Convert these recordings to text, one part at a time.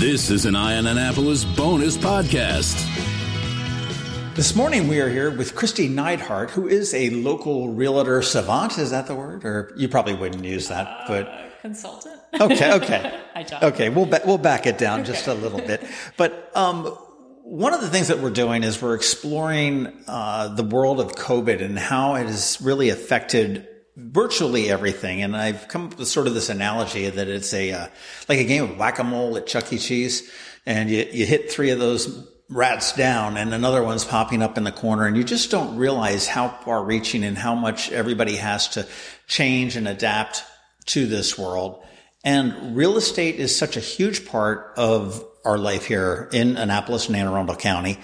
This is an Eye on Annapolis bonus podcast. This morning we are here with Kristi Neidhardt, who is a local realtor savant. Is that the word? Or you probably wouldn't use that, but Uh, consultant. okay, okay, I joke. okay. We'll ba- we'll back it down just a little bit. But um, one of the things that we're doing is we're exploring uh, the world of COVID and how it has really affected virtually everything. And I've come up with sort of this analogy that it's a uh, like a game of whack a mole at Chuck E. Cheese, and you you hit three of those rats down and another one's popping up in the corner and you just don't realize how far reaching and how much everybody has to change and adapt to this world. And real estate is such a huge part of our life here in Annapolis and Anne Arundel County.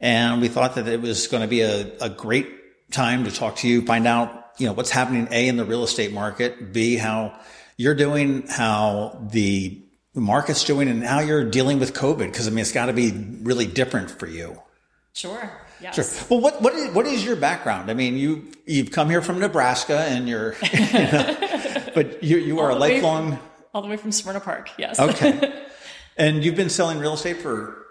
And we thought that it was going to be a, a great time to talk to you, find out, you know, what's happening A in the real estate market, B, how you're doing, how the market's doing, and how you're dealing with COVID. Cause I mean, it's got to be really different for you. Sure. Yes. Sure. Well, what what is what is your background? I mean, you you've come here from Nebraska, and you're, you know, but you you are a lifelong from- all the way from Severna Park. Yes. okay, and you've been selling real estate for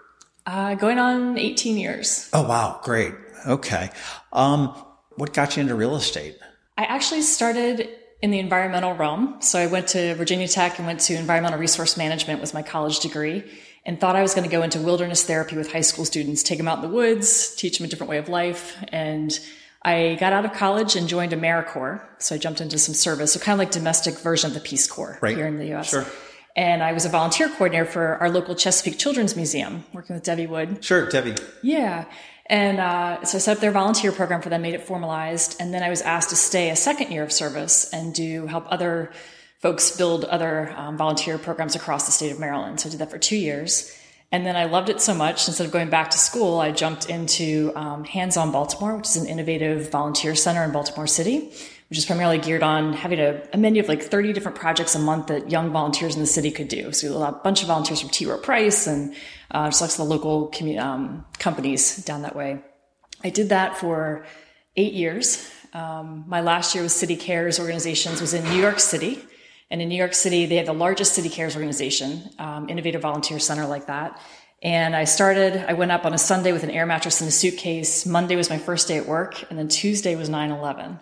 Uh, going on 18 years. oh wow, great, okay. Um, what got you into real estate? I actually started in the environmental realm. So I went to Virginia Tech and went to environmental resource management with my college degree and thought I was going to go into wilderness therapy with high school students, take them out in the woods, teach them a different way of life. And I got out of college and joined AmeriCorps. So I jumped into some service. So kind of like domestic version of the Peace Corps Right. here in the US. Sure. And I was a volunteer coordinator for our local Chesapeake Children's Museum, working with Debbie Wood. Sure, Debbie. Yeah. And uh, so I set up their volunteer program for them, made it formalized, and then I was asked to stay a second year of service and do help other folks build other um, volunteer programs across the state of Maryland. So I did that for two years. And then I loved it so much, instead of going back to school, I jumped into um, Hands On Baltimore, which is an innovative volunteer center in Baltimore City, which is primarily geared on having a, a menu of like 30 different projects a month that young volunteers in the city could do. So a bunch of volunteers from T. Rowe Price and uh, just lots of the local commu- um, companies down that way. I did that for eight years. Um, my last year with City Cares organizations was in New York City. And in New York City, they have the largest City Cares organization, um, innovative volunteer center like that. And I started, I went up on a Sunday with an air mattress and a suitcase. Monday was my first day at work. And then Tuesday was 9 11.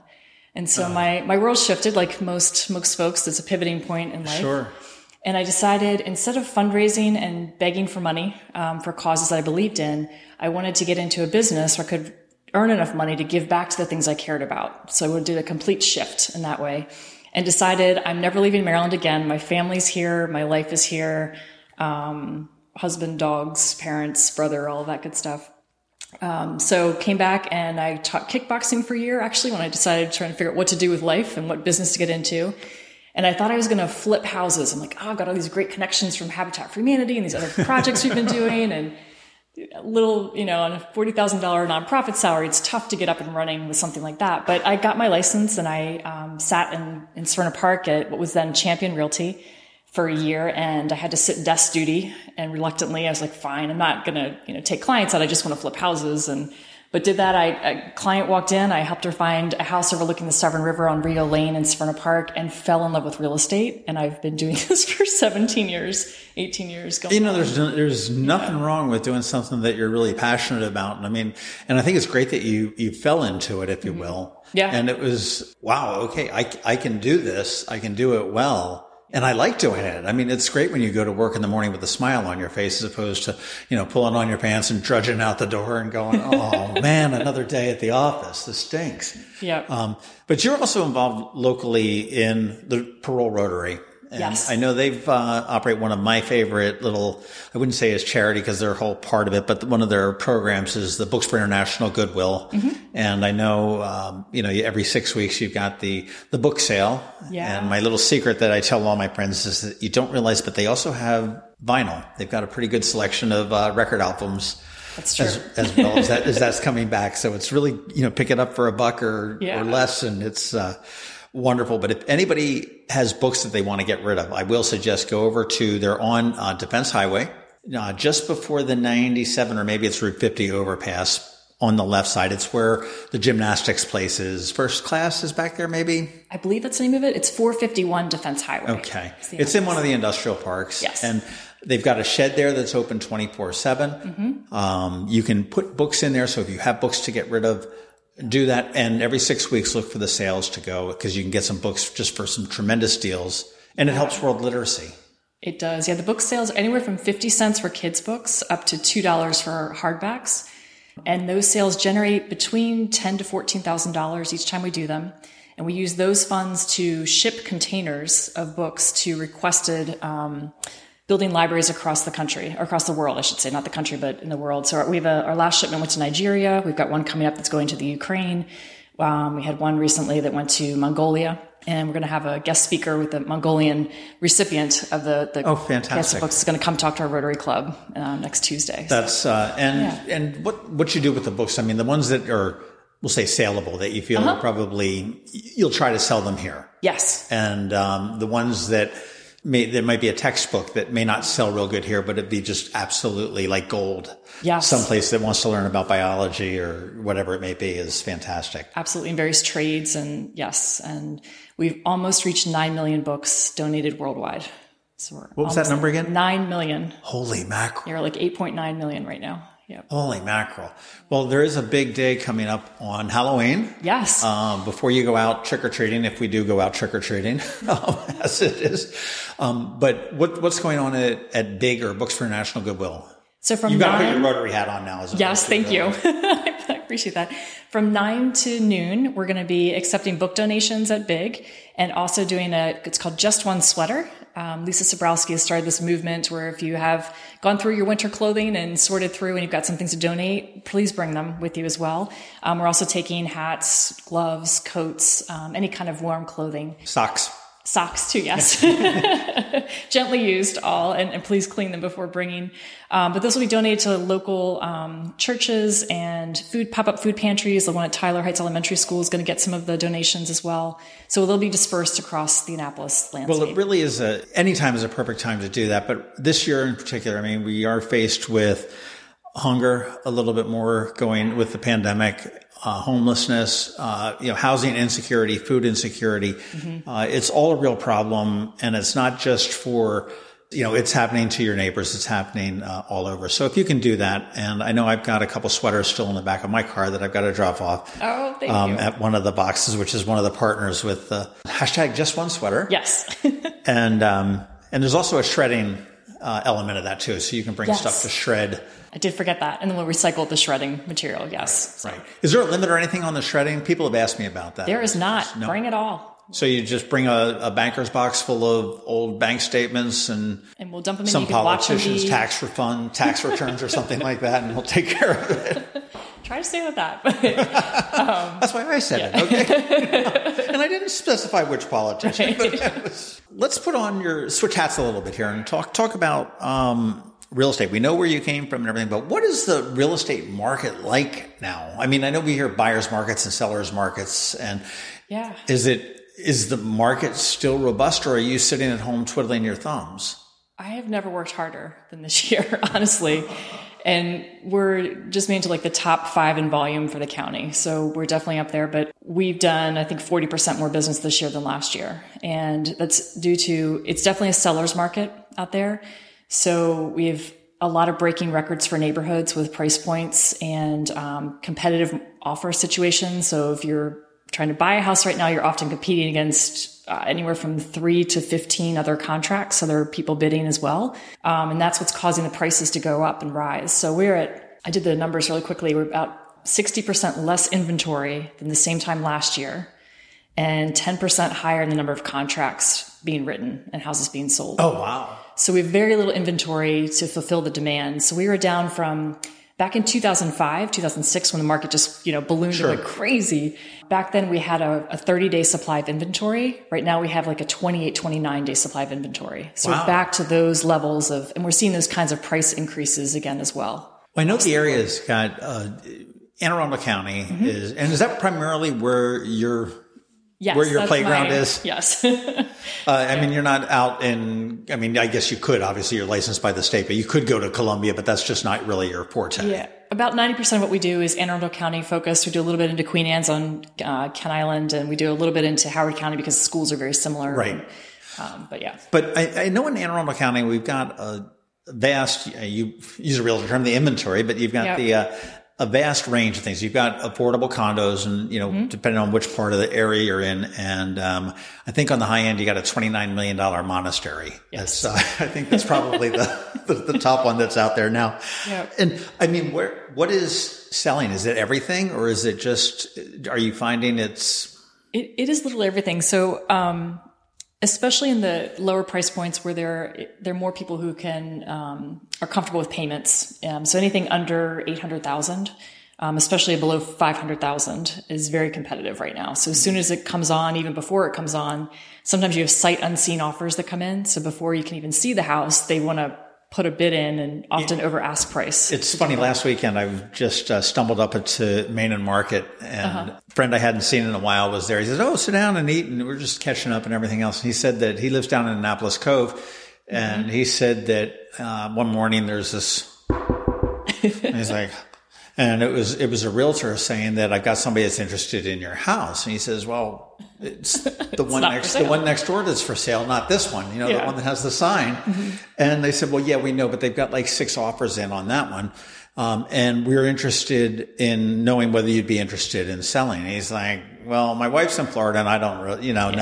And so my, my world shifted like most, most folks. It's a pivoting point in life. Sure. And I decided instead of fundraising and begging for money um, for causes I believed in, I wanted to get into a business where I could earn enough money to give back to the things I cared about. So I would do a complete shift in that way and decided I'm never leaving Maryland again. My family's here. My life is here. Um, husband, dogs, parents, brother, all that good stuff. Um, so came back and I taught kickboxing for a year actually when I decided trying to figure out what to do with life and what business to get into. And I thought I was going to flip houses. I'm like, oh, I've got all these great connections from Habitat for Humanity and these other projects we've been doing. And a little, you know, on a $40,000 nonprofit salary, it's tough to get up and running with something like that. But I got my license and I um, sat in, in Severna Park at what was then Champion Realty for a year and I had to sit desk duty and reluctantly I was like, fine, I'm not going to, you know, take clients out. I just want to flip houses. And, but did that. I, a client walked in. I helped her find a house overlooking the Severn River on Rio Lane in Severna Park and fell in love with real estate. And I've been doing this for 17 years, 18 years. Going You know, on. there's no- there's nothing wrong with doing something that you're really passionate about. And I mean, and I think it's great that you you fell into it, if you will. Mm-hmm. Yeah. And it was wow. Okay, I I can do this. I can do it well. And I like doing it. I mean, it's great when you go to work in the morning with a smile on your face as opposed to, you know, pulling on your pants and trudging out the door and going, oh man, another day at the office. This stinks. Yeah. Um, but you're also involved locally in the Parole Rotary. And Yes. I know they've uh, operate one of my favorite little. I wouldn't say it's charity because they're a whole part of it, but one of their programs is the Books for International Goodwill. Mm-hmm. And I know, um, you know, every six weeks you've got the the book sale. Yeah. And my little secret that I tell all my friends is that you don't realize, but they also have vinyl. They've got a pretty good selection of uh, record albums. That's true. As, as well as that as that's coming back, so it's really you know pick it up for a buck or Yeah. or less, and it's uh, wonderful. But if anybody has books that they want to get rid of, I will suggest go over to they're on uh, Defense Highway uh, just before the 97 or maybe it's Route 50 overpass. on the left side. It's where the gymnastics place is. First class is back there, maybe. I believe that's the name of it. It's 451 Defense Highway. Okay, it's in one of the industrial parks. Yes. and they've got a shed there that's open twenty four seven. Um, you can put books in there, so if you have books to get rid of. Do that, and every six weeks look for the sales to go because you can get some books just for some tremendous deals, and it helps world literacy. It does. Yeah, the book sales anywhere from 50 cents for kids' books up to $2 for hardbacks. And those sales generate between ten to $14,000 each time we do them. And we use those funds to ship containers of books to requested um, building libraries across the country, or across the world, I should say, not the country, but in the world. So we have a, our last shipment went to Nigeria. We've got one coming up that's going to the Ukraine. Um, we had one recently that went to Mongolia. And we're going to have a guest speaker with the Mongolian recipient of the, the Oh, fantastic! Books is going to come talk to our Rotary Club uh, next Tuesday. That's uh, and and what what you do with the books? I mean, the ones that are we'll say saleable that you feel Uh-huh. are probably you'll try to sell them here, yes. and um, the ones that may there might be a textbook that may not sell real good here, but it'd be just absolutely like gold. Yes. someplace that wants to learn about biology or whatever it may be is fantastic. Absolutely in various trades and yes. And we've almost reached 9 million books donated worldwide. So we're What was that number again? 9 million. Holy mackerel! You're like 8.9 million right now. Yep. Holy mackerel! Well, there is a big day coming up on Halloween. Yes. um, before you go out trick or treating, if we do go out trick or treating, as it is. Um, but what, what's going on at, at Big or Books for National Goodwill? so from You got to put your Rotary hat on now. As Yes, thank you. I appreciate that. From nine to noon, we're going to be accepting book donations at Big and also doing a, it's called Just One Sweater. Um, Lisa Sobrowski has started this movement where if you have gone through your winter clothing and sorted through and you've got some things to donate, please bring them with you as well. Um, we're also taking hats, gloves, coats, um, any kind of warm clothing. Socks. Socks too, yes. Gently used all, and, and please clean them before bringing. Um, but this will be donated to local um, churches and food pop-up food pantries. The one at Tyler Heights Elementary School is going to get some of the donations as well. So they'll be dispersed across the Annapolis landscape. Well, it really is a, any time is a perfect time to do that. But this year in particular, I mean, we are faced with hunger a little bit more going with the pandemic. Uh, homelessness, uh, you know, housing insecurity, food insecurity. Uh, it's all a real problem. And it's not just for, you know, it's happening to your neighbors. It's happening uh, all over. So if you can do that, and I know I've got a couple sweaters still in the back of my car that I've got to drop off oh, thank um, you. at one of the boxes, which is one of the partners with the hashtag just one sweater. yes. And um, and there's also a shredding uh, element of that too, so you can bring Yes. stuff to shred. I did forget that. And then we'll recycle the shredding material. Yes. Right. Is there a limit or anything on the shredding? People have asked me about that. There is not. No. Bring it all. So you just bring a, a banker's box full of old bank statements and And we'll dump them in. some watch them politicians' tax refund, tax returns, or something like that, and we'll take care of it. Try to stay with that. but That's why I said it. Okay. and I didn't specify which politician. But was- let's put on your switch hats a little bit here and talk talk about um, real estate. We know where you came from and everything, but what is the real estate market like now? I mean, I know we hear buyers markets and sellers markets, and yeah. is it is the market still robust, or are you sitting at home twiddling your thumbs? I have never worked harder than this year, honestly. And we're just made to like the top five in volume for the county. So we're definitely up there, but we've done, I think, 40% more business this year than last year. And that's due to, it's definitely a seller's market out there. So we have a lot of breaking records for neighborhoods with price points and um, competitive offer situations. So if you're trying to buy a house right now, you're often competing against uh, anywhere from three to 15 other contracts. So there are people bidding as well. Um, and that's what's causing the prices to go up and rise. So we're at, I did the numbers really quickly. We're about 60% less inventory than the same time last year and 10% higher in the number of contracts being written and houses being sold. Oh wow! So we have very little inventory to fulfill the demand. So we were down from back in 2005, 2006, when the market just, you know, ballooned Sure. went crazy. Back then we had a, a 30 day supply of inventory. Right now we have like a 28, 29 day supply of inventory. So Wow. we're back to those levels of, and we're seeing those kinds of price increases again as well. Well, I know the area's got uh, Anne Arundel County Mm-hmm. is, and is that primarily where you're Yes, Where your playground my- is? Yes. Uh, I mean, you're not out in. I mean, I guess you could. Obviously, you're licensed by the state, but you could go to Columbia, but that's just not really your forte. Yeah. about 90% of what we do is Anne Arundel County focused. We do a little bit into Queen Anne's on uh, Kent Island, and we do a little bit into Howard County because the schools are very similar. Right. Um, but yeah. But I, I, know in Anne Arundel County we've got a vast. Uh, you use a real term, the inventory, but you've got yep. the uh, a vast range of things. You've got affordable condos and, you know, mm-hmm. depending on which part of the area you're in. And, um, I think on the high end, you got a $29 million monastery. Yes. Uh, I think that's probably the, the, the, top one that's out there now. Yep. And I mean, where, what is selling? Is it everything or is it just, are you finding it's, it, it is literally everything. So, um, especially in the lower price points where there there are more people who can um, are comfortable with payments. Um, so anything under eight hundred thousand, um, especially below five hundred thousand, is very competitive right now. So as soon as it comes on, even before it comes on, sometimes you have sight unseen offers that come in. So before you can even see the house, they want to put a bid in and often over ask price. It's funny. Last weekend, I just uh, stumbled up to Main and Market, and uh-huh. a friend I hadn't seen in a while was there. He says, "Oh, sit down and eat," and we're just catching up and everything else. And he said that he lives down in Annapolis Cove, and mm-hmm. he said that uh, one morning there's this. he's like, and it was it was a realtor saying that I've got somebody that's interested in your house, and he says, "Well, it's the one next the one next door that's for sale, not this one. You know, yeah. the one that has the sign." Mm-hmm. And they said, "Well, yeah, we know, but they've got like six offers in on that one, um, and we're interested in knowing whether you'd be interested in selling." And he's like, "Well, my wife's in Florida, and I don't, really, you know, yeah.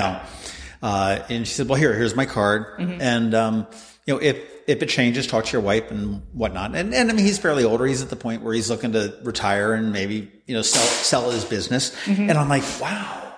no." Uh, and she said, "Well, here, here's my card, mm-hmm. and um, you know, if." If it changes, talk to your wife and whatnot. And, and I mean, he's fairly older. He's at the point where he's looking to retire and maybe, you know, sell, sell his business. Mm-hmm. And I'm like, wow,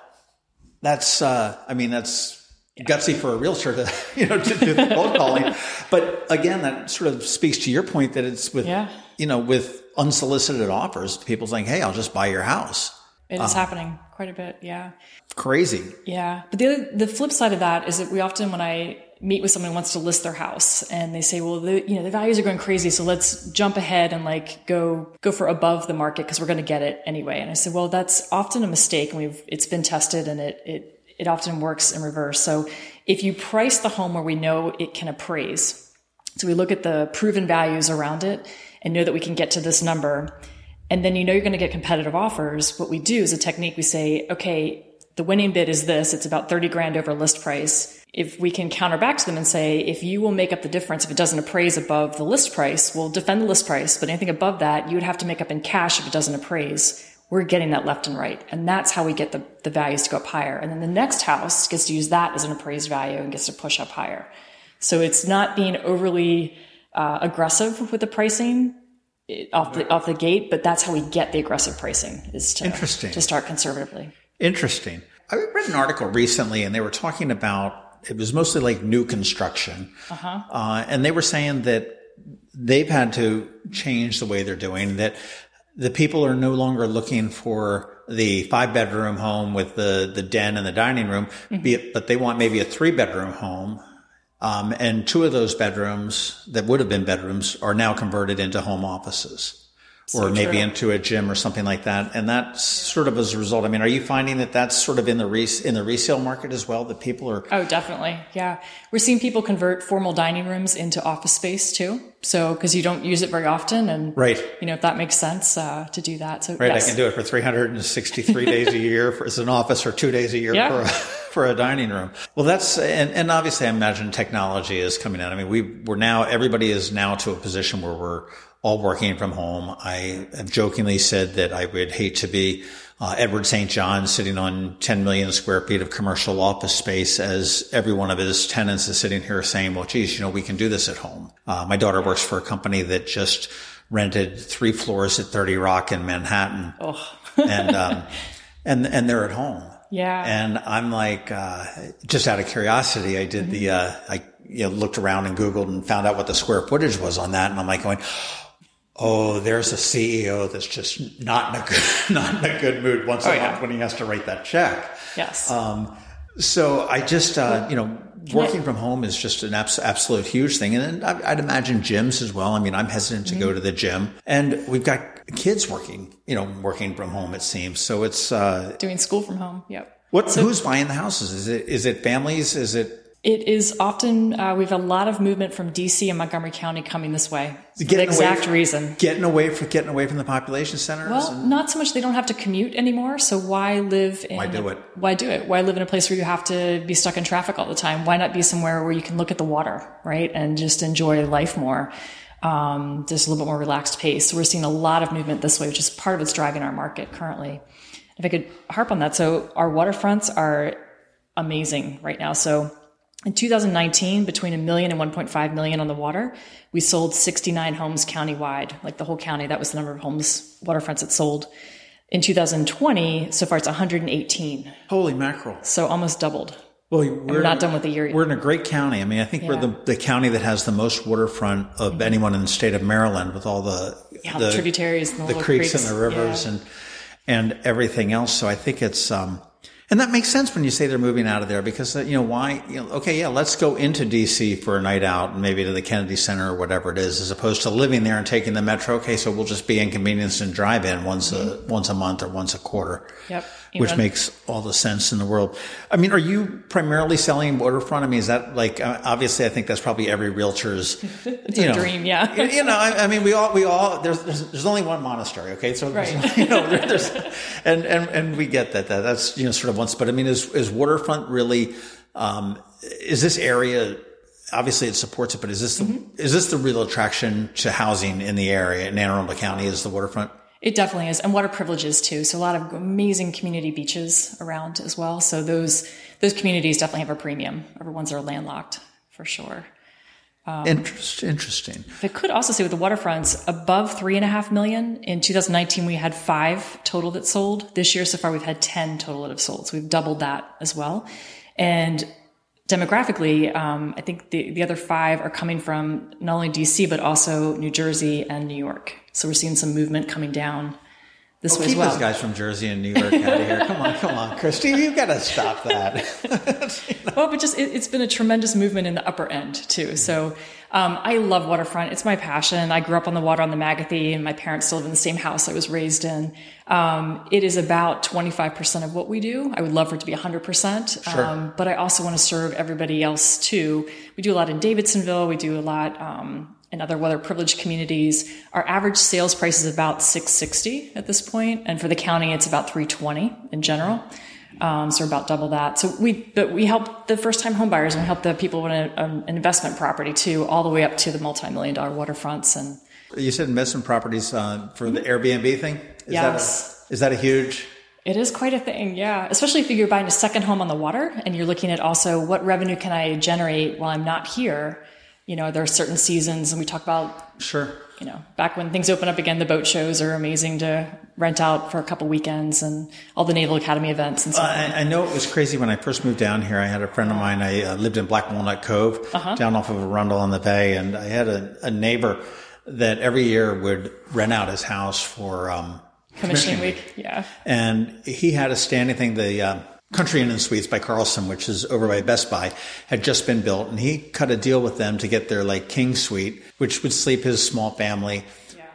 that's, uh, I mean, that's gutsy for a realtor to, you know, to do the cold calling. But again, that sort of speaks to your point that it's with, yeah. you know, with unsolicited offers, people saying, Hey, I'll just buy your house. It is uh, happening quite a bit. Yeah. Crazy. Yeah. But the other, the flip side of that is that we often, when I meet with someone who wants to list their house and they say, well, the, you know, the values are going crazy. So let's jump ahead and like go, go for above the market because we're going to get it anyway. And I said, well, that's often a mistake. And we've, it's been tested and it, it, it often works in reverse. So if you price the home where we know it can appraise, so we look at the proven values around it and know that we can get to this number. And then you know you're going to get competitive offers. What we do is a technique. We say, okay, the winning bid is this. It's about 30 grand over list price if we can counter back to them and say, if you will make up the difference, if it doesn't appraise above the list price, we'll defend the list price, but anything above that, you would have to make up in cash if it doesn't appraise. We're getting that left and right. And that's how we get the, the values to go up higher. And then the next house gets to use that as an appraised value and gets to push up higher. So it's not being overly uh, aggressive with the pricing off the, off the gate, but that's how we get the aggressive pricing is to, Interesting. to start conservatively. Interesting. I read an article recently and they were talking about it was mostly like new construction. Uh-huh. Uh, and they were saying that they've had to change the way they're doing that the people are no longer looking for the five bedroom home with the, the den and the dining room, mm-hmm. it, but they want maybe a three bedroom home. Um, and two of those bedrooms that would have been bedrooms are now converted into home offices so or maybe true. into a gym or something like that. And that's sort of as a result. I mean, are you finding that that's sort of in the res- in the resale market as well? That people are oh, definitely, yeah. We're seeing people convert formal dining rooms into office space too. So because you don't use it very often, and right, you know if that makes sense uh, to do that. So right, yes. I can do it for 363 days a year for, as an office, or two days a year yeah. for. A, for a dining room. Well, that's, and, and obviously I imagine technology is coming out. I mean, we, we're now, everybody is now to a position where we're all working from home. I have jokingly said that I would hate to be uh, Edward St. John sitting on 10 million square feet of commercial office space as every one of his tenants is sitting here saying, well, geez, you know, we can do this at home. Uh, my daughter works for a company that just rented three floors at 30 Rock in Manhattan. Oh. and, um, and, and they're at home. Yeah. And I'm like, uh, just out of curiosity, I did mm-hmm. the, uh, I, you know, looked around and Googled and found out what the square footage was on that. And I'm like going, oh, there's a CEO that's just not in a good, not in a good mood once oh, a yeah. month when he has to write that check. Yes. Um, so I just, uh, you know, working from home is just an abs- absolute huge thing. And I'd imagine gyms as well. I mean, I'm hesitant to mm-hmm. go to the gym and we've got kids working, you know, working from home, it seems. So it's, uh, doing school from home. Yep. What, so, who's buying the houses? Is it, is it families? Is it It is often uh, we have a lot of movement from DC and Montgomery County coming this way for the Getting exact from- reason. Getting away from getting away from the population centers. Well, and- not so much. They don't have to commute anymore. So why live in? Why do it? Why do it? Why live in a place where you have to be stuck in traffic all the time? Why not be somewhere where you can look at the water, right, and just enjoy life more? Um, just a little bit more relaxed pace. So we're seeing a lot of movement this way, which is part of what's driving our market currently. If I could harp on that, so our waterfronts are amazing right now. So in 2019, between a million and 1.5 million on the water, we sold 69 homes countywide, like the whole county. That was the number of homes, waterfronts that sold. In 2020, so far it's 118. Holy mackerel! So almost doubled. Well, we're We're not done with the year yet. We're in a great county. I mean, I think we're the, the county that has the most waterfront of anyone in the state of Maryland, with all the Yeah, the tributaries and the the creeks, creeks. and the rivers, Yeah. and and everything else. So I think it's um, and that makes sense when you say they're moving out of there because you know why? You know, okay, yeah, let's go into D.C. for a night out, and maybe to the Kennedy Center or whatever it is, as opposed to living there and taking the metro. Okay, so we'll just be inconvenienced and drive in once a once a month or once a quarter. Yep. Which makes all the sense in the world. I mean, are you primarily selling waterfront? I mean, is that like uh, obviously? I think that's probably every realtor's you know, dream, yeah. you- you know, I, I mean, we all we all there's, there's there's only one monastery, okay? So Right. you know, there- there's and and and we get that that that's you know sort of once, but I mean, is is waterfront really? Um, is this area? Obviously, it supports it, but is this the, Mm-hmm. is this the real attraction to housing in the area in Anne Arundel County? Is the waterfront? It definitely is, and water privileges too. So a lot of amazing community beaches around as well. So those those communities definitely have a premium over ones that are landlocked for sure. Um, Interest, interesting. I could also say with the waterfronts above three and a half million in 2019, we had five total that sold. This year so far, we've had 10 total that have sold. So we've doubled that as well. And demographically, um, I think the, the other five are coming from not only DC, but also New Jersey and New York. So we're seeing some movement coming down this way Keep as well. those guys from Jersey and New York out of here. Come on, come on, Kristi, you've got to stop that. Well, but just it, it's been a tremendous movement in the upper end too. So um, I love waterfront. It's my passion. I grew up on the water on the Magothy, and my parents still live in the same house I was raised in. Um, it is about 25% of what we do. I would love for it to be 100%. Sure. Um, but I also want to serve everybody else too. We do a lot in Davidsonville. We do a lot in other weather privileged communities. Our average sales price is about 660 at this point, and for the county, it's about 320 in general. Um, so we're about double that. So we, but we help the first time home buyers and we help the people in a, um, an investment property too, all the way up to the multi-million dollar waterfronts. And you said investment properties uh, for the Airbnb thing. Is Yes. That a, is that a huge? it is quite a thing. Yeah. Especially if you're buying a second home on the water and you're looking at also what revenue can I generate while I'm not here? You know, there are certain seasons and we talk about Sure. you know, back when things open up again, the boat shows are amazing to rent out for a couple weekends and all the Naval Academy events and so on. I, I know it was crazy when I first moved down here. I had a friend of mine. I uh, lived in Black Walnut Cove, Uh-huh. down off of Arundel on the Bay, and I had a, a neighbor that every year would rent out his house for um, Commissioning week. Yeah. and he had a standing thing. The uh, Country Inn and Suites by Carlson, which is over by Best Buy, had just been built, and he cut a deal with them to get their like king suite, which would sleep his small family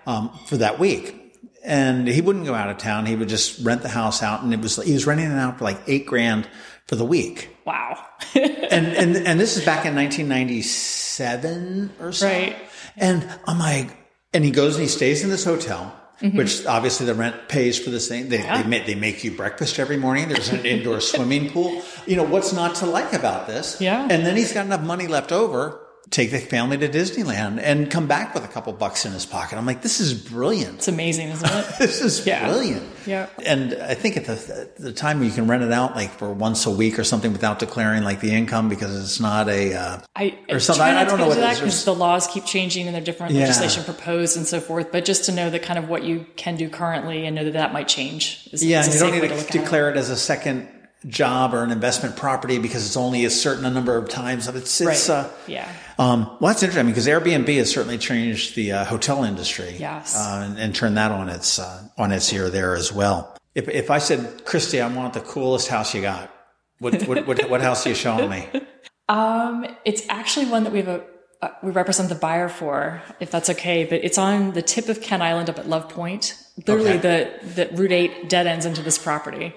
um, for that week. And he wouldn't go out of town; he would just rent the house out, and it was he was renting it out for like eight grand for the week. Wow. And and and this is back in 1997 or so. Right. And I'm like, and he goes and he stays in this hotel, Mm-hmm. which obviously the rent pays for this thing. They, they, make, they make you breakfast every morning. There's an indoor swimming pool. You know, what's not to like about this? Yeah. And then he's got enough money left over. Take the family to Disneyland and come back with a couple bucks in his pocket. I'm like, this is brilliant. It's amazing, isn't it? This is Yeah. brilliant. Yeah. And I think at the, the time you can rent it out like for once a week or something without declaring like the income because it's not a, uh, I, Or something. I- I don't know what into it is. that because the laws keep changing and there are different Yeah. legislation proposed and so forth. But just to know that kind of what you can do currently and know that that might change. Is, yeah, is and you don't need to it. declare it as a second job or an investment property because it's only a certain number of times. It's, it's, Right. uh, yeah. Um, well, that's interesting because Airbnb has certainly changed the uh, hotel industry. Yes. Uh, and, and turned that on its, uh, on its ear there as well. If, if I said, Kristi, I want the coolest house you got, what, what, what, what house are you showing me? Um, it's actually one that we have a uh, we represent the buyer for, if that's okay. But it's on the tip of Kent Island up at Love Point. Literally, the the Route Eight dead ends into this property,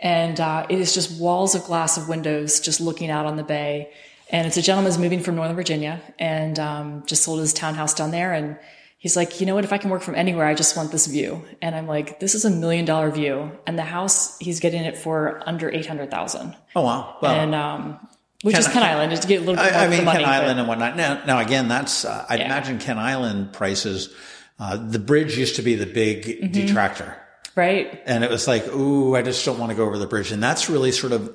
and uh, it is just walls of glass of windows, just looking out on the bay. And it's a gentleman who's moving from Northern Virginia and um, just sold his townhouse down there. And he's like, you know what? If I can work from anywhere, I just want this view. And I'm like, this is a million dollar view. And the house, he's getting it for under 800,000. Oh, wow. Well, And, um, which Ken- is Kent Island, just to get a little bit more I, I mean, money. Ken but- Island and whatnot. Now, now again, that's, uh, I'd Yeah. imagine Kent Island prices, uh, the bridge used to be the big Mm-hmm. detractor. Right? And it was like, ooh, I just don't want to go over the bridge. And that's really sort of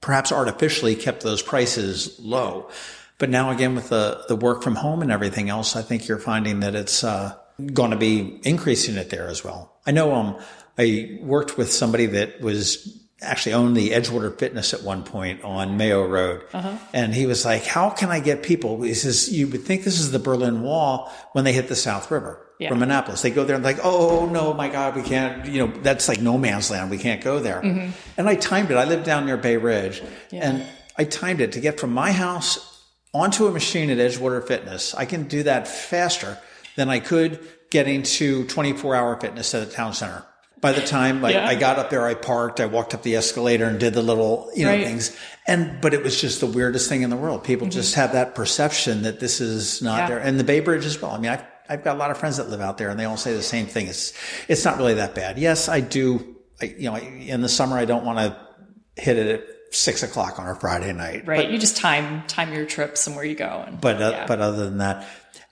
perhaps artificially kept those prices low. But now again, with the, the work from home and everything else, I think you're finding that it's, uh, going to be increasing it there as well. I know, um, I worked with somebody that was actually owned the Edgewater Fitness at one point on Mayo Road. Uh-huh. And he was like, how can I get people? He says, you would think this is the Berlin Wall when they hit the South River Yeah. from Annapolis. They go there and like, oh, oh no, my God, we can't, you know, that's like no man's land. We can't go there. Mm-hmm. And I timed it. I lived down near Bay Ridge and I timed it to get from my house onto a machine at Edgewater Fitness. I can do that faster than I could getting to 24 hour fitness at the town center. By the time like, Yeah. I got up there, I parked, I walked up the escalator and did the little, you know, Right. things. And, but it was just the weirdest thing in the world. People just have that perception that this is not Mm-hmm. Yeah. there. And the Bay Bridge as well. I mean, I've, I've got a lot of friends that live out there and they all say the same thing. It's, it's not really that bad. Yes, I do. I, you know, in the summer, I don't want to hit it at six o'clock on a Friday night. Right. you just time, time your trips and where you go. And, But uh, yeah. but other than that,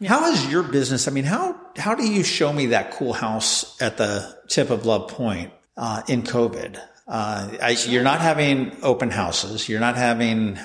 how is your business? I mean, how how do you show me that cool house at the tip of Love Point uh, in COVID? Uh, I, You're not having open houses. You're not having,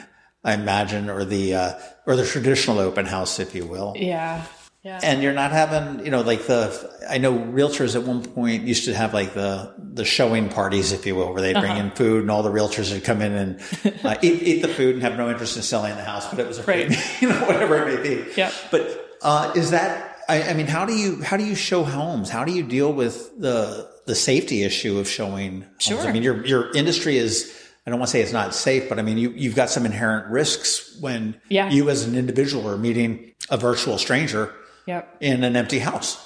I imagine, or the uh, or the traditional open house, if you will. yeah. Yeah. And you're not having, you know, like the, I know realtors at one point used to have like the, the showing parties, if you will, where they bring Uh-huh. in food and all the realtors would come in and uh, eat, eat the food and have no interest in selling the house, but it was a Right. you know, whatever it may be. Yep. But, uh, is that, I, I mean, how do you, how do you show homes? How do you deal with the, the safety issue of showing homes? Sure. I mean, your, your industry is, I don't want to say it's not safe, but I mean, you, you've got some inherent risks when Yeah. you as an individual are meeting a virtual stranger Yep. in an empty house.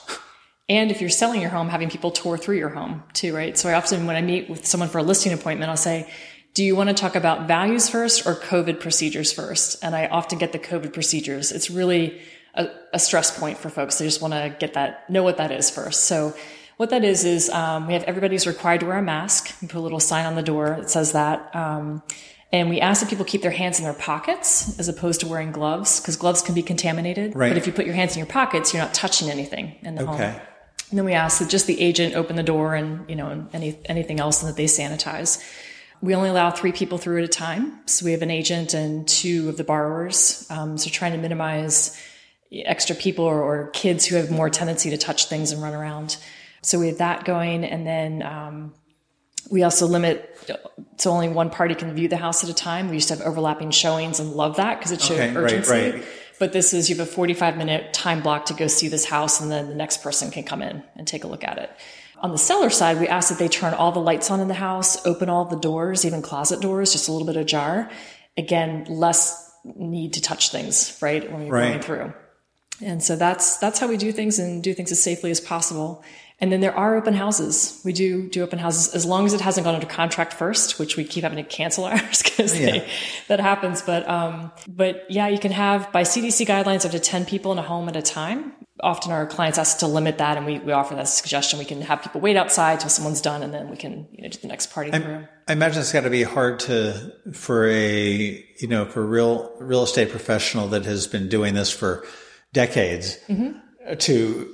And if you're selling your home, having people tour through your home too, right? So I often, when I meet with someone for a listing appointment, I'll say, do you want to talk about values first or COVID procedures first? And I often get the COVID procedures. It's really a, a stress point for folks. They just want to get that, know what that is first. So what that is, is um, we have everybody's required to wear a mask. We put a little sign on the door that says that. Um, and we ask that people keep their hands in their pockets as opposed to wearing gloves because gloves can be contaminated. Right. But if you put your hands in your pockets, you're not touching anything in the home. Okay. And then we ask that just the agent open the door and, you know, any, anything else and that they sanitize. We only allow three people through at a time. So we have an agent and two of the borrowers. Um, so trying to minimize extra people or, or kids who have more tendency to touch things and run around. So we have that going. And then, um, we also limit to only one party can view the house at a time. We used to have overlapping showings and love that because it showed Okay, right, urgency. right. But this is you have a 45 minute time block to go see this house and then the next person can come in and take a look at it. On the seller side, we ask that they turn all the lights on in the house, open all the doors, even closet doors, just a little bit ajar. Again, less need to touch things, right? When you're Right. going through. And so that's that's how we do things and do things as safely as possible. And then there are open houses. We do do open houses as long as it hasn't gone under contract first, which we keep having to cancel ours because Yeah. that happens. But um, but yeah, you can have by CDC guidelines up to ten people in a home at a time. Often our clients ask to limit that, and we, we offer that suggestion. We can have people wait outside till someone's done, and then we can you know do the next party through. I imagine it's got to be hard to for a you know for a real real estate professional that has been doing this for decades Mm-hmm. to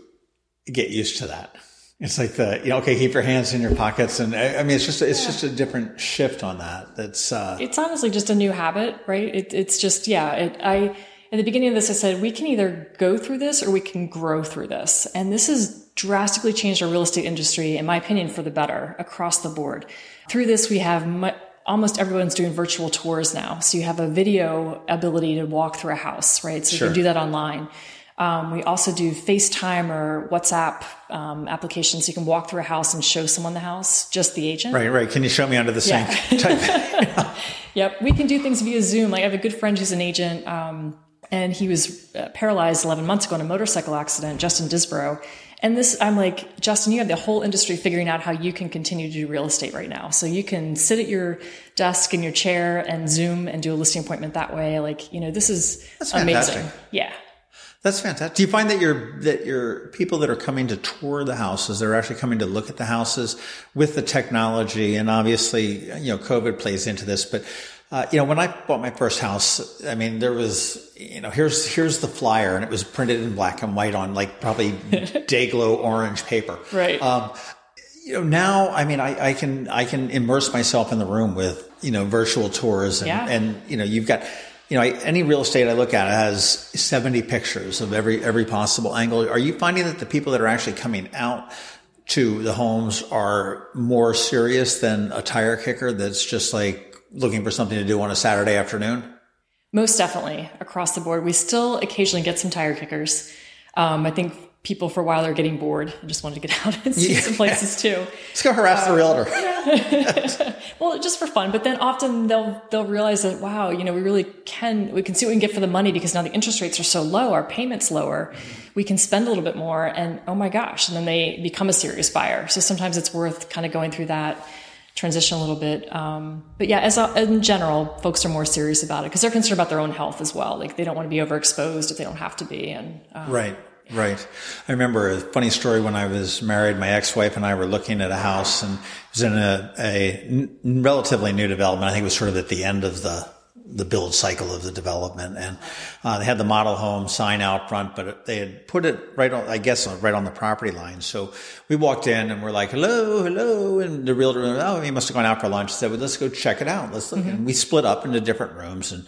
get used to that. It's like the you know okay keep your hands in your pockets and I, mean it's just it's just a different shift on that. That's uh, it's honestly just a new habit, right? It, it's just, yeah, it, I, at the beginning of this, I said, we can either go through this or we can grow through this. And this has drastically changed our real estate industry, in my opinion, for the better across the board. Through this, we have almost everyone's doing virtual tours now. So you have a video ability to walk through a house, right? So Sure. you can do that online. Um, we also do FaceTime or WhatsApp um, applications. You can walk through a house and show someone the house, just the agent. right right. Can you show me under the sink? Type Yep, we can do things via Zoom. Like I have a good friend who's an agent, um, and he was paralyzed 11 months ago in a motorcycle accident, Justin Disborough, And this, I'm like, Justin, you have the whole industry figuring out how you can continue to do real estate right now. So you can sit at your desk in your chair and Zoom and do a listing appointment that way. Like, you know, this is That's amazing. fantastic. Yeah. That's fantastic. Do you find that your that your people that are coming to tour the houses, they're actually coming to look at the houses with the technology, and obviously, you know, COVID plays into this. But uh, you know, when I bought my first house, I mean, there was, you know, here's here's the flyer, and it was printed in black and white on like probably day glow orange paper. Right. Um, you know, now, I mean, I, I can I can immerse myself in the room with you know virtual tours, and, Yeah. and you know, you've got you know, I, any real estate I look at has 70 pictures of every, every possible angle. Are you finding that the people that are actually coming out to the homes are more serious than a tire kicker that's just like looking for something to do on a Saturday afternoon? Most definitely across the board. We still occasionally get some tire kickers. Um, I think people for a while are getting bored and just wanted to get out and see some places too. Let's go harass the realtor. Well, just for fun, but then often they'll they'll realize that wow, you know, we really can we can see what we can get for the money because now the interest rates are so low, our payments lower, we can spend a little bit more, and oh my gosh, and then they become a serious buyer. So sometimes it's worth kind of going through that transition a little bit. Um, but yeah, as a, in general, folks are more serious about it because they're concerned about their own health as well. Like they don't want to be overexposed if they don't have to be, and um, Right, right. I remember a funny story when I was married. My ex-wife and I were looking at a house, and it was in a relatively new development. I think it was sort of at the end of the the build cycle of the development, and uh, they had the model home sign out front, but they had put it right on, I guess, right on the property line. So we walked in and we're like, "Hello, hello," and the realtor, "Oh, he must have gone out for lunch." Said, "Well, let's go check it out. Let's look." And we split up into different rooms and.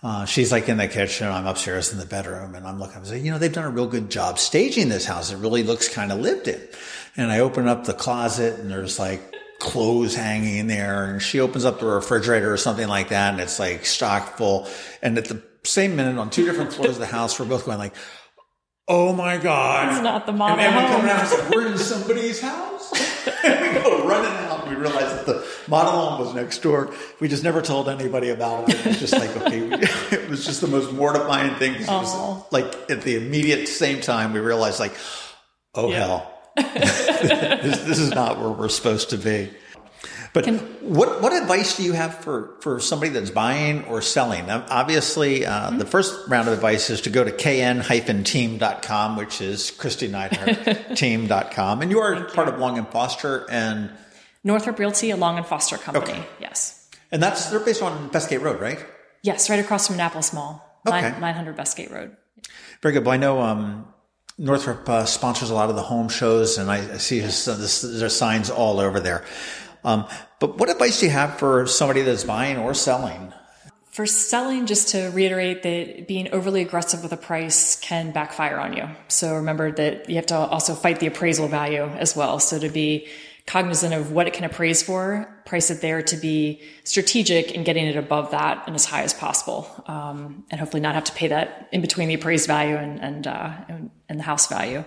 Uh, she's like in the kitchen. I'm upstairs in the bedroom and I'm looking, I say, you know, they've done a real good job staging this house. It really looks kind of lived in. And I open up the closet and there's like clothes hanging in there and she opens up the refrigerator or something like that. And it's like stock full. And at the same minute on two different floors of the house, we're both going like, Oh my God. It's not the model And we come home. around and we're in somebody's house. and we go running out and we realize that the model home was next door. We just never told anybody about it. It was just like, okay, it was just the most mortifying thing. It was like at the immediate same time, we realized like, oh hell, this, this is not where we're supposed to be. But what what advice do you have for, for somebody that's buying or selling? Now, Obviously, uh, the first round of advice is to go to kn-team.com, which is Kristi Neidhardt team.com. And you are part of Long and Foster, and Northrop Realty, a Long and Foster company. Okay. Yes. and that's they're based on Bestgate Road, right? Yes, right across from Annapolis Mall, Okay. 900 Bestgate Road. Very good. Well, I know um, Northrop uh, sponsors a lot of the home shows, and I, I see his, there's signs all over there. Um, but what advice do you have for somebody that's buying or selling? For selling, just to reiterate that being overly aggressive with a price can backfire on you. So remember that you have to also fight the appraisal value as well. So to be cognizant of what it can appraise for, price it there to be strategic in getting it above that and as high as possible. Um, and hopefully not have to pay that in between the appraised value and, and, uh, and, and the house value.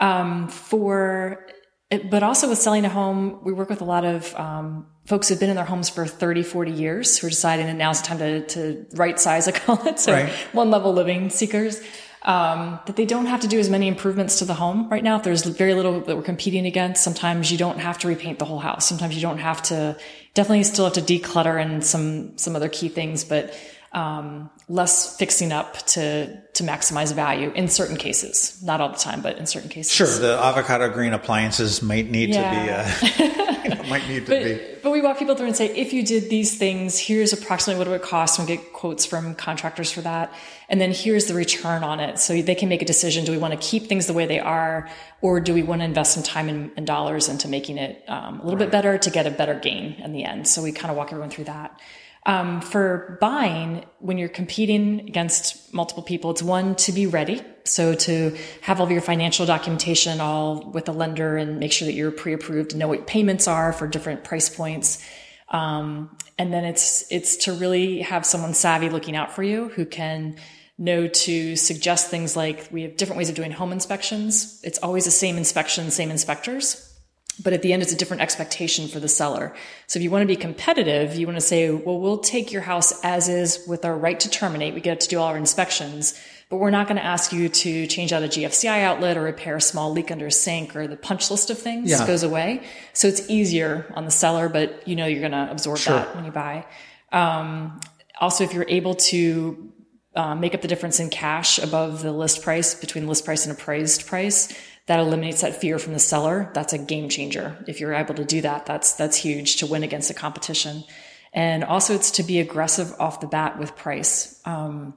Um, for it- but also with selling a home, we work with a lot of um, folks who've been in their homes for 30, 40 years who are deciding that now's the time to, to right size, I call it. So Right. one level living seekers. Um, that they don't have to do as many improvements to the home right now. If there's very little that we're competing against, sometimes you don't have to repaint the whole house. Sometimes you don't have to, definitely still have to declutter and some, some other key things, but, um, less fixing up to, to maximize value in certain cases. Not all the time, but in certain cases. Sure, the avocado green appliances might need Yeah. to be, uh, you know, might need to be. But, but we walk people through and say, if you did these things, here's approximately what it would cost, and we get quotes from contractors for that. And then here's the return on it. So they can make a decision. Do we want to keep things the way they are, or do we want to invest some time and, and dollars into making it um, a little bit better to get a better gain in the end? So we kind of walk everyone through that. Um, for buying, when you're competing against multiple people, it's one to be ready. So to have all of your financial documentation all with a lender and make sure that you're pre-approved and know what payments are for different price points. Um, and then it's, it's to really have someone savvy looking out for you who can know to suggest things like we have different ways of doing home inspections. It's always the same inspection, same inspectors but at the end it's a different expectation for the seller so if you want to be competitive you want to say well we'll take your house as is with our right to terminate we get to do all our inspections but we're not going to ask you to change out a GFCI outlet or repair a small leak under a sink or the punch list of things Yeah. goes away. So it's easier on the seller, but you know you're going to absorb Sure. that when you buy. Um, also, if you're able to uh, make up the difference in cash above the list price between list price and appraised price, that eliminates that fear from the seller. That's a game changer. If you're able to do that, that's that's huge to win against the competition. And also, it's to be aggressive off the bat with price. Um,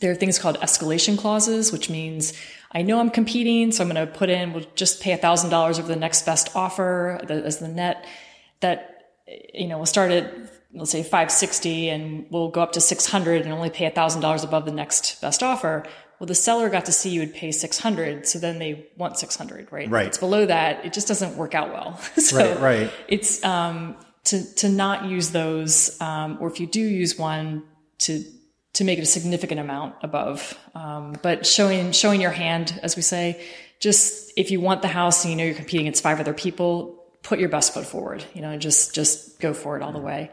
there are things called escalation clauses, which means I know I'm competing, so I'm going to put in, we'll just pay $1,000 over the next best offer as the net. That, you know, we'll start at, let's say 560 and we'll go up to 600 and only pay $1,000 above the next best offer. Well, the seller got to see you would pay 600, so then they want 600, right? Right. If it's below that, it just doesn't work out well. so Right, right. it's um, to to not use those, um, or if you do use one, to to make it a significant amount above. Um, but showing showing your hand, as we say, just if you want the house and you know you're competing against five other people, put your best foot forward. You know, just just go for it all the way.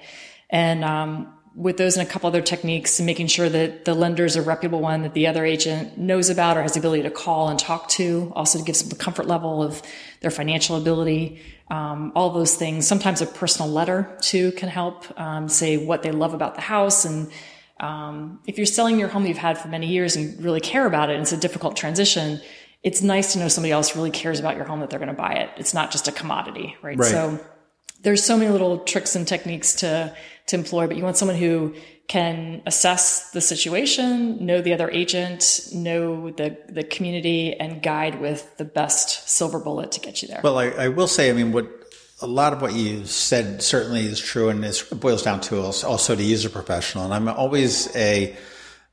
And um, with those and a couple other techniques, making sure that the lender is a reputable one that the other agent knows about or has the ability to call and talk to, also to give some the comfort level of their financial ability. Um, all those things. Sometimes a personal letter too can help um, say what they love about the house and um, if you're selling your home you've had for many years and really care about it and it's a difficult transition, it's nice to know somebody else really cares about your home that they're going to buy it. It's not just a commodity, right? Right. So there's so many little tricks and techniques to to employ, but you want someone who can assess the situation, know the other agent, know the the community, and guide with the best silver bullet to get you there. Well, I, I will say, I mean, what a lot of what you said certainly is true, and it boils down to also to use a professional. And I'm always a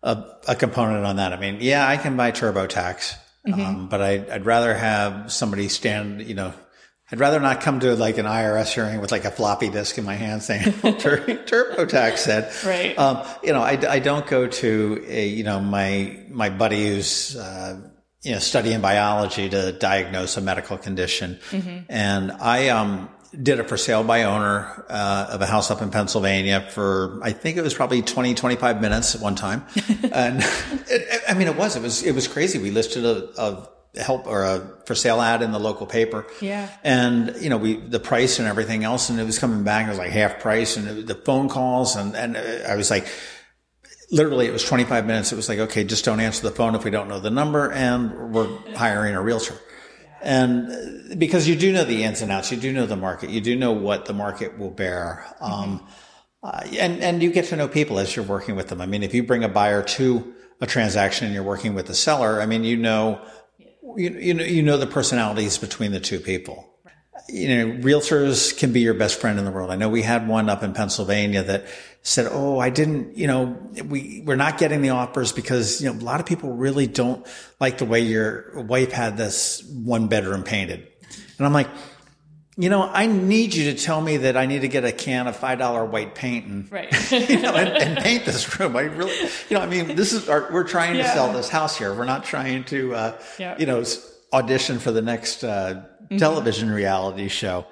a, a component on that. I mean, yeah, I can buy TurboTax, um, but I, I'd rather have somebody stand, you know. I'd rather not come to like an IRS hearing with like a floppy disk in my hand saying TurboTax said, Right. Um, you know, I, I don't go to a, you know, my, my buddy who's, uh, you know, studying biology to diagnose a medical condition. And I, um, did a for sale by owner, uh, of a house up in Pennsylvania for, I think it was probably 20, 25 minutes at one time. and it, I mean, it was, it was, it was crazy. We listed a, a help or a for sale ad in the local paper. Yeah. And, you know, we, the price and everything else, and it was coming back, it was like half price and it, the phone calls and, and uh, I was like, literally it was 25 minutes. It was like, okay, just don't answer the phone if we don't know the number and we're hiring a realtor. And because you do know the ins and outs, you do know the market, you do know what the market will bear. Um, uh, and, and you get to know people as you're working with them. I mean, if you bring a buyer to a transaction and you're working with the seller, I mean, you know, you, you know, you know the personalities between the two people. You know, realtors can be your best friend in the world. I know we had one up in Pennsylvania that said, "Oh, I didn't, you know, we we're not getting the offers because you know a lot of people really don't like the way your wife had this one bedroom painted." And I'm like, you know, I need you to tell me that I need to get a can of five dollar white paint and right. you know, and, and paint this room. I really, you know, I mean, this is our, we're trying to sell this house here. We're not trying to, uh, Yeah. you know, audition for the next uh, television reality show.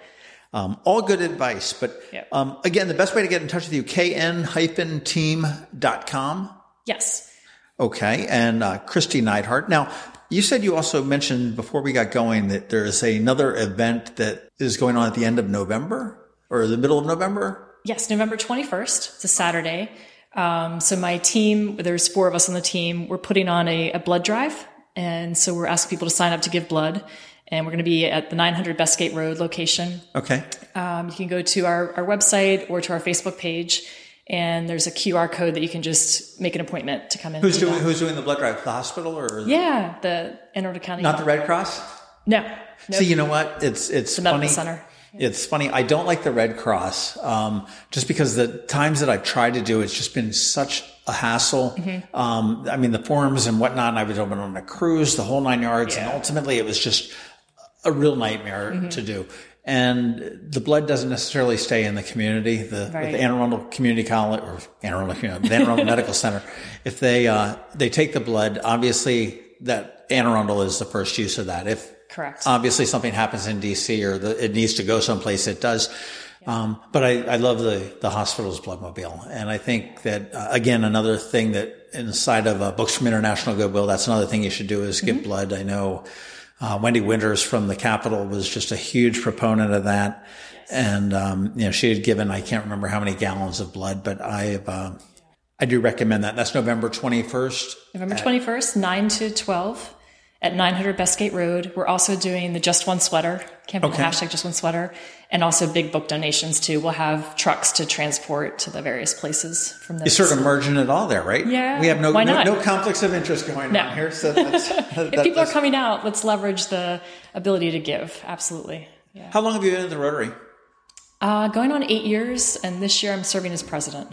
Um, all good advice, but Yeah. um, again, the best way to get in touch with you, kn-team.com. yes. Okay. And uh, Kristi Neidhardt. Now, you said you also mentioned before we got going that there is another event that is going on at the end of November or the middle of November. Yes, November 21st. It's a Saturday. Um, so my team, there's four of us on the team. We're putting on a, a blood drive. And so we're asking people to sign up to give blood. And we're going to be at the 900 Bestgate Road location. Okay. Um, you can go to our, our website or to our Facebook page. And there's a QR code that you can just make an appointment to come in. Who's do doing. Who's doing the blood drive? The hospital or Yeah, the Anne Arundel County. not the Red Cross? No. no. See, you know what? It's it's medical funny. center. It's funny. I don't like the Red Cross um, just because the times that I've tried to do it's just been such a hassle. Mm-hmm. Um, I mean, the forums and whatnot. And I was on a cruise, the whole nine yards, and ultimately it was just a real nightmare Mm-hmm. to do. And the blood doesn't necessarily stay in the community. The, Right. the Anne Arundel Community College or Anne Arundel, Community- the Anne Arundel Medical Center, if they uh, they take the blood, obviously that Anne Arundel is the first use of that. If Correct. obviously something happens in DC or the, it needs to go someplace, it does. Um, but I, I love the, the hospital's bloodmobile. And I think that, uh, again, another thing that inside of uh, Books from International Goodwill, that's another thing you should do is give mm-hmm. blood. I know, uh, Wendy Winters from the Capital was just a huge proponent of that. And, um, you know, she had given, I can't remember how many gallons of blood, but I have, uh, I do recommend that. That's November 21st. November 21st, 9 to 12 at 900 Bestgate Road. We're also doing the Just One Sweater campaign, okay. hashtag Just One Sweater, and also big book donations too. We'll have trucks to transport to the various places from those. You're sort of merging it all there, right? Yeah. We have no, no, no, conflicts of interest going no. on here. So that's, if that, people are coming out, let's leverage the ability to give. Absolutely. Yeah. How long have you been in the Rotary? Uh, going on eight years, and this year I'm serving as president.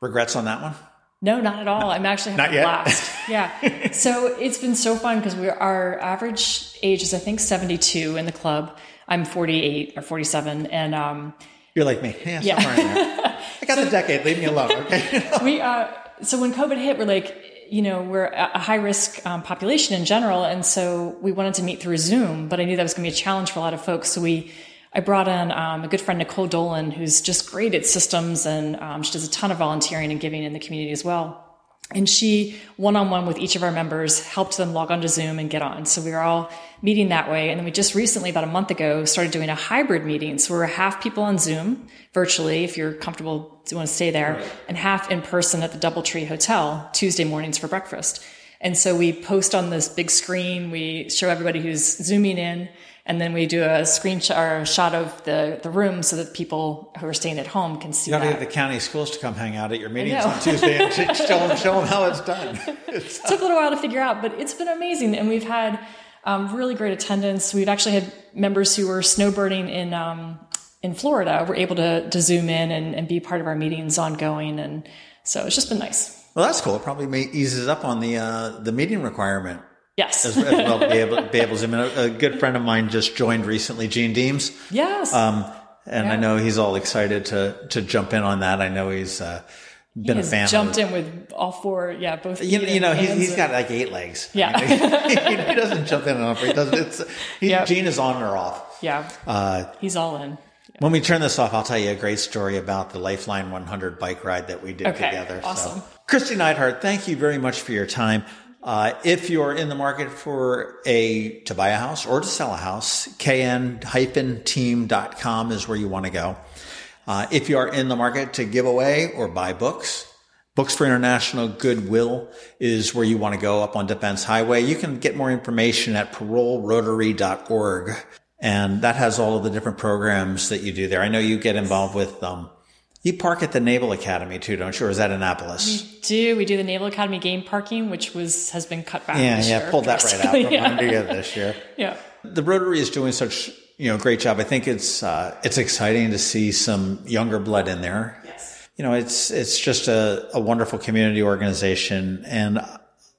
Regrets on that one? No, not at all. I'm actually having a blast. Yeah. so it's been so fun because we our average age is I think 72 in the club. I'm 48 or 47, and um, you're like me. Yeah. yeah. I got so, the decade. Leave me alone. Okay. we uh, so when COVID hit, we're like, you know, we're a high risk um, population in general, and so we wanted to meet through Zoom, but I knew that was going to be a challenge for a lot of folks. So we I brought in um, a good friend, Nicole Dolan, who's just great at systems and um, she does a ton of volunteering and giving in the community as well. And she, one on one with each of our members, helped them log onto Zoom and get on. So we were all meeting that way. And then we just recently, about a month ago, started doing a hybrid meeting. So we're half people on Zoom virtually, if you're comfortable, to want to stay there, right. and half in person at the Doubletree Hotel Tuesday mornings for breakfast. And so we post on this big screen. We show everybody who's zooming in and then we do a screenshot or a shot of the, the room so that people who are staying at home can see. You got to get the county schools to come hang out at your meetings on Tuesday and show them, show them how it's done. It took a little while to figure out, but it's been amazing, and we've had um, really great attendance. We've actually had members who were snowbirding in um, in Florida were able to to zoom in and, and be part of our meetings ongoing, and so it's just been nice. Well, that's cool. It probably eases up on the uh, the meeting requirement Yes. as, as, well be able, be able zoom in. A, a, good friend of mine just joined recently, Gene Deems. Yes. Um, and yeah. I know he's all excited to, to jump in on that. I know he's, uh, been he a fan. Jumped in with all four, yeah, both. You, you know, he's, he's got like eight legs. Yeah, I mean, he, he, doesn't jump in and off. He doesn't. It's he, yep. Gene is on or off. Yeah, uh, he's all in. Yeah. When we turn this off, I'll tell you a great story about the Lifeline 100 bike ride that we did okay, together. Awesome. So, Kristi Neidhardt, thank you very much for your time. Uh, if you're in the market for a to buy a house or to sell a house, kn-team.com is where you want to go. Uh, if you are in the market to give away or buy books, Books for International Goodwill is where you want to go up on Defense Highway. You can get more information at parolerotary.org. And that has all of the different programs that you do there. I know you get involved with um, you park at the Naval Academy too, don't you? Or is that Annapolis? We do. We do the Naval Academy game parking, which was has been cut back. Yeah, yeah. Year, pulled that right out from yeah. under you this year. yeah. The Rotary is doing such you know great job. I think it's uh, it's exciting to see some younger blood in there. Yes. You know, it's it's just a, a wonderful community organization, and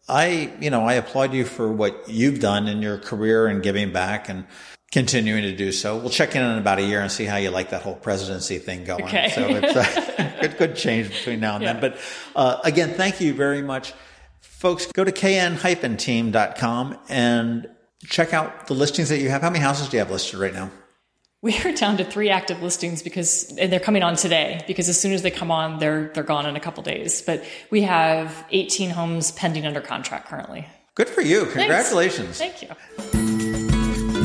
I you know I applaud you for what you've done in your career and giving back and continuing to do so. We'll check in in about a year and see how you like that whole presidency thing going. Okay. So it's a good, good change between now and yeah. then. But uh, again, thank you very much. Folks, go to kn-team.com and check out the listings that you have. How many houses do you have listed right now? We are down to three active listings because and they're coming on today because as soon as they come on, they're they're gone in a couple days. But we have 18 homes pending under contract currently. Good for you. Congratulations. Thanks. Thank you.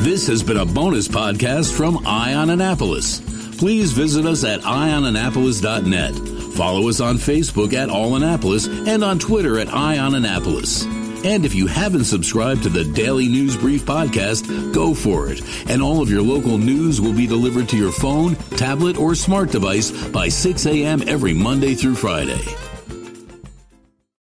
This has been a bonus podcast from Eye on Annapolis. Please visit us at eyeonannapolis.net. Follow us on Facebook at All Annapolis and on Twitter at Eye on Annapolis. And if you haven't subscribed to the Daily News Brief podcast, go for it. And all of your local news will be delivered to your phone, tablet, or smart device by 6 a.m. every Monday through Friday.